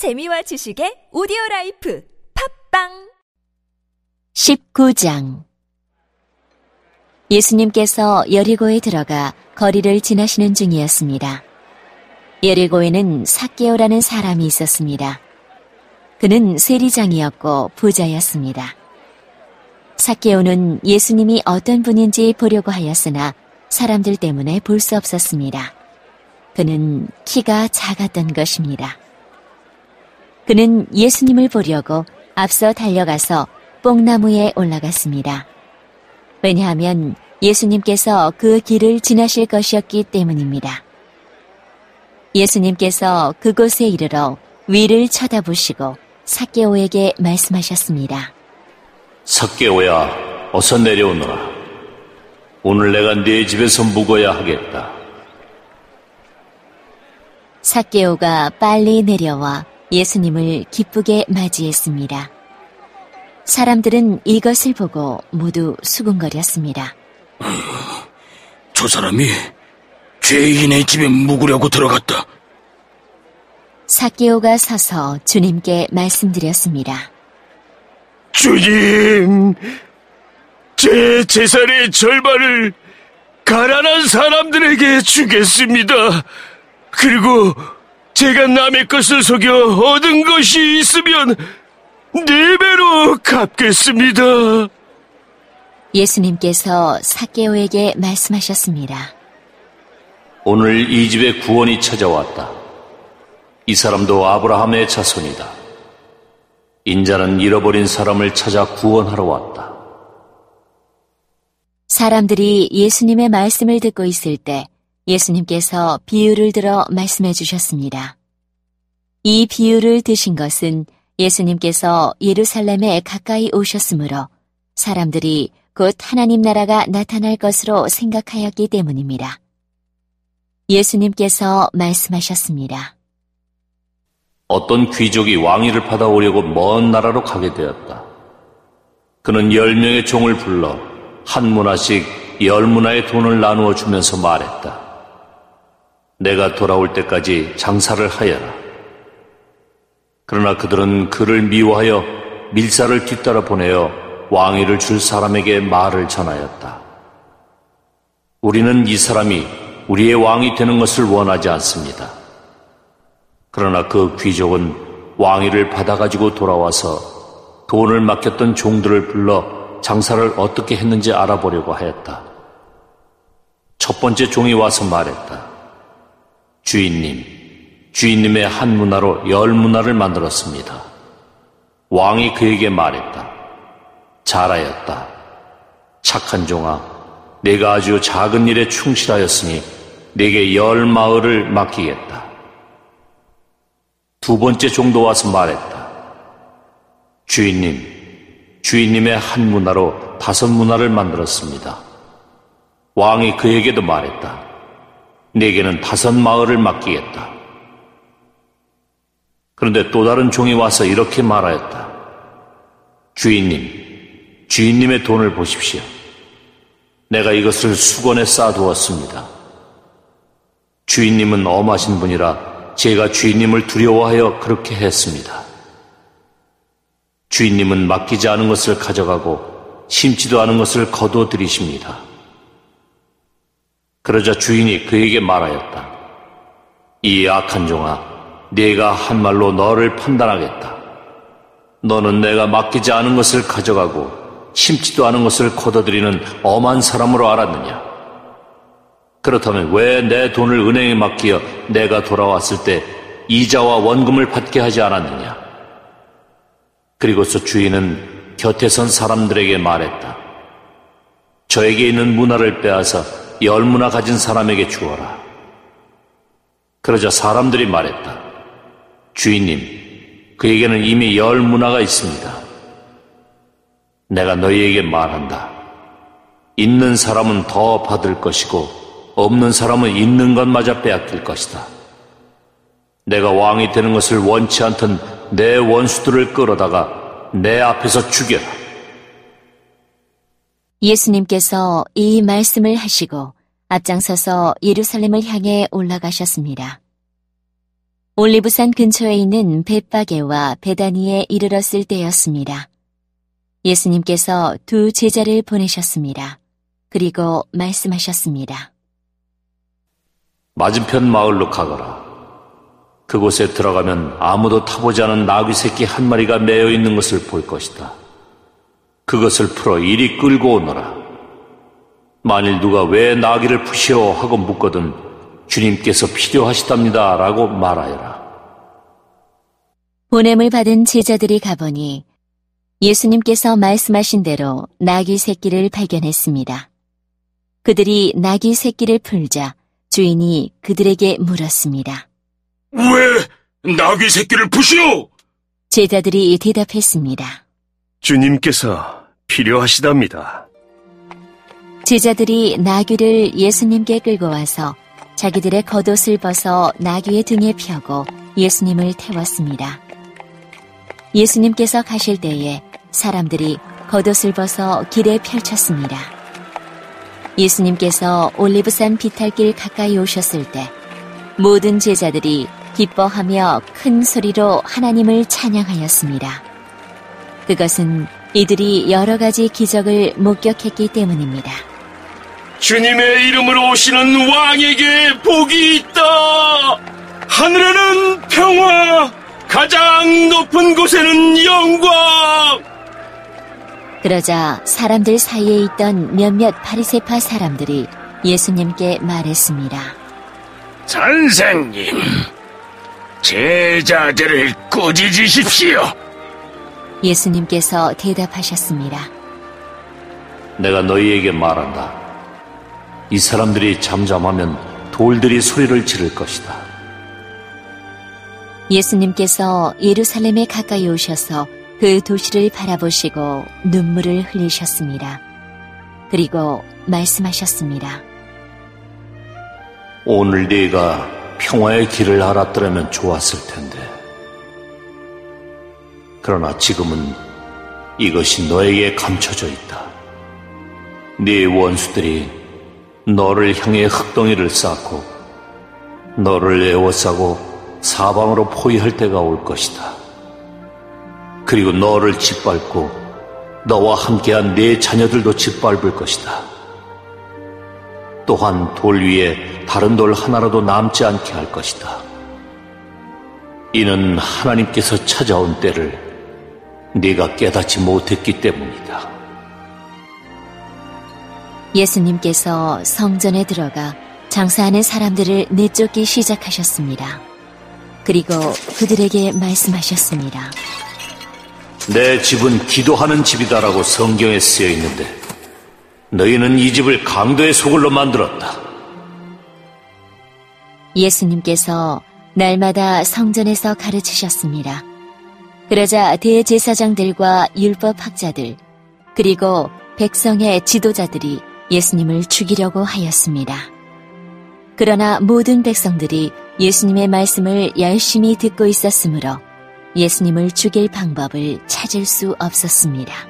재미와 지식의 오디오 life 팟빵 19장 예수님께서 여리고에 들어가 거리를 지나시는 중이었습니다. 여리고에는 삭개오라는 사람이 있었습니다. 그는 세리장이었고 부자였습니다. 삭개오는 예수님이 어떤 분인지 보려고 하였으나 사람들 때문에 볼 수 없었습니다. 그는 키가 작았던 것입니다. 그는 예수님을 보려고 앞서 달려가서 뽕나무에 올라갔습니다. 왜냐하면 예수님께서 그 길을 지나실 것이었기 때문입니다. 예수님께서 그곳에 이르러 위를 쳐다보시고 사케오에게 말씀하셨습니다. 사케오야, 어서 내려오너라. 오늘 내가 네 집에서 묵어야 하겠다. 사케오가 빨리 내려와 예수님을 기쁘게 맞이했습니다. 사람들은 이것을 보고 모두 수군거렸습니다. 저 사람이 죄인의 집에 묵으려고 들어갔다. 사케오가 서서 주님께 말씀드렸습니다. 주님, 제 재산의 절반을 가난한 사람들에게 주겠습니다. 그리고 제가 남의 것을 속여 얻은 것이 있으면 네 배로 갚겠습니다. 예수님께서 사케오에게 말씀하셨습니다. 오늘 이 집에 구원이 찾아왔다. 이 사람도 아브라함의 자손이다. 인자는 잃어버린 사람을 찾아 구원하러 왔다. 사람들이 예수님의 말씀을 듣고 있을 때 예수님께서 비유를 들어 말씀해 주셨습니다. 이 비유를 드신 것은 예수님께서 예루살렘에 가까이 오셨으므로 사람들이 곧 하나님 나라가 나타날 것으로 생각하였기 때문입니다. 예수님께서 말씀하셨습니다. 어떤 귀족이 왕위를 받아오려고 먼 나라로 가게 되었다. 그는 열 명의 종을 불러 한 문화씩 열 문화의 돈을 나누어 주면서 말했다. 내가 돌아올 때까지 장사를 하여라. 그러나 그들은 그를 미워하여 밀사를 뒤따라 보내어 왕위를 줄 사람에게 말을 전하였다. 우리는 이 사람이 우리의 왕이 되는 것을 원하지 않습니다. 그러나 그 귀족은 왕위를 받아가지고 돌아와서 돈을 맡겼던 종들을 불러 장사를 어떻게 했는지 알아보려고 하였다. 첫 번째 종이 와서 말했다. 주인님, 주인님의 한 문화로 열 문화를 만들었습니다. 왕이 그에게 말했다. 잘하였다. 착한 종아, 내가 아주 작은 일에 충실하였으니 내게 열 마을을 맡기겠다. 두 번째 종도 와서 말했다. 주인님, 주인님의 한 문화로 다섯 문화를 만들었습니다. 왕이 그에게도 말했다. 내게는 다섯 마을을 맡기겠다. 그런데 또 다른 종이 와서 이렇게 말하였다. 주인님, 주인님의 돈을 보십시오. 내가 이것을 수건에 쌓아두었습니다. 주인님은 엄하신 분이라 제가 주인님을 두려워하여 그렇게 했습니다. 주인님은 맡기지 않은 것을 가져가고 심지도 않은 것을 거두어 들이십니다. 그러자 주인이 그에게 말하였다. 이 악한 종아, 네가 한 말로 너를 판단하겠다. 너는 내가 맡기지 않은 것을 가져가고 심지도 않은 것을 거둬들이는 엄한 사람으로 알았느냐? 그렇다면 왜 내 돈을 은행에 맡기어 내가 돌아왔을 때 이자와 원금을 받게 하지 않았느냐? 그리고서 주인은 곁에 선 사람들에게 말했다. 저에게 있는 문화를 빼앗아 열 문화 가진 사람에게 주어라. 그러자 사람들이 말했다. 주인님, 그에게는 이미 열 문화가 있습니다. 내가 너희에게 말한다. 있는 사람은 더 받을 것이고, 없는 사람은 있는 것마저 빼앗길 것이다. 내가 왕이 되는 것을 원치 않던 내 원수들을 끌어다가 내 앞에서 죽여라. 예수님께서 이 말씀을 하시고 앞장서서 예루살렘을 향해 올라가셨습니다. 올리브산 근처에 있는 벳바게와 베다니에 이르렀을 때였습니다. 예수님께서 두 제자를 보내셨습니다. 그리고 말씀하셨습니다. 맞은편 마을로 가거라. 그곳에 들어가면 아무도 타보지 않은 나귀 새끼 한 마리가 매여 있는 것을 볼 것이다. 그것을 풀어 이리 끌고 오너라. 만일 누가 왜 나귀를 푸시오 하고 묻거든 주님께서 필요하시답니다 라고 말하여라. 보냄을 받은 제자들이 가보니 예수님께서 말씀하신 대로 나귀 새끼를 발견했습니다. 그들이 나귀 새끼를 풀자 주인이 그들에게 물었습니다. 왜 나귀 새끼를 푸시오? 제자들이 대답했습니다. 주님께서 필요하시답니다. 제자들이 나귀를 예수님께 끌고 와서 자기들의 겉옷을 벗어 나귀의 등에 펴고 예수님을 태웠습니다. 예수님께서 가실 때에 사람들이 겉옷을 벗어 길에 펼쳤습니다. 예수님께서 올리브산 비탈길 가까이 오셨을 때 모든 제자들이 기뻐하며 큰 소리로 하나님을 찬양하였습니다. 그것은 이들이 여러 가지 기적을 목격했기 때문입니다. 주님의 이름으로 오시는 왕에게 복이 있다. 하늘에는 평화, 가장 높은 곳에는 영광. 그러자 사람들 사이에 있던 몇몇 파리세파 사람들이 예수님께 말했습니다. 선생님, 제자들을 꾸짖으십시오. 예수님께서 대답하셨습니다. 내가 너희에게 말한다. 이 사람들이 잠잠하면 돌들이 소리를 지를 것이다. 예수님께서 예루살렘에 가까이 오셔서 그 도시를 바라보시고 눈물을 흘리셨습니다. 그리고 말씀하셨습니다. 오늘 네가 평화의 길을 알았더라면 좋았을 텐데. 그러나 지금은 이것이 너에게 감춰져 있다. 네 원수들이 너를 향해 흙덩이를 쌓고 너를 에워싸고 사방으로 포위할 때가 올 것이다. 그리고 너를 짓밟고 너와 함께한 네 자녀들도 짓밟을 것이다. 또한 돌 위에 다른 돌 하나라도 남지 않게 할 것이다. 이는 하나님께서 찾아온 때를 네가 깨닫지 못했기 때문이다. 예수님께서 성전에 들어가 장사하는 사람들을 내쫓기 시작하셨습니다. 그리고 그들에게 말씀하셨습니다. 내 집은 기도하는 집이다라고 성경에 쓰여 있는데 너희는 이 집을 강도의 소굴로 만들었다. 예수님께서 날마다 성전에서 가르치셨습니다. 그러자 대제사장들과 율법학자들 그리고 백성의 지도자들이 예수님을 죽이려고 하였습니다. 그러나 모든 백성들이 예수님의 말씀을 열심히 듣고 있었으므로 예수님을 죽일 방법을 찾을 수 없었습니다.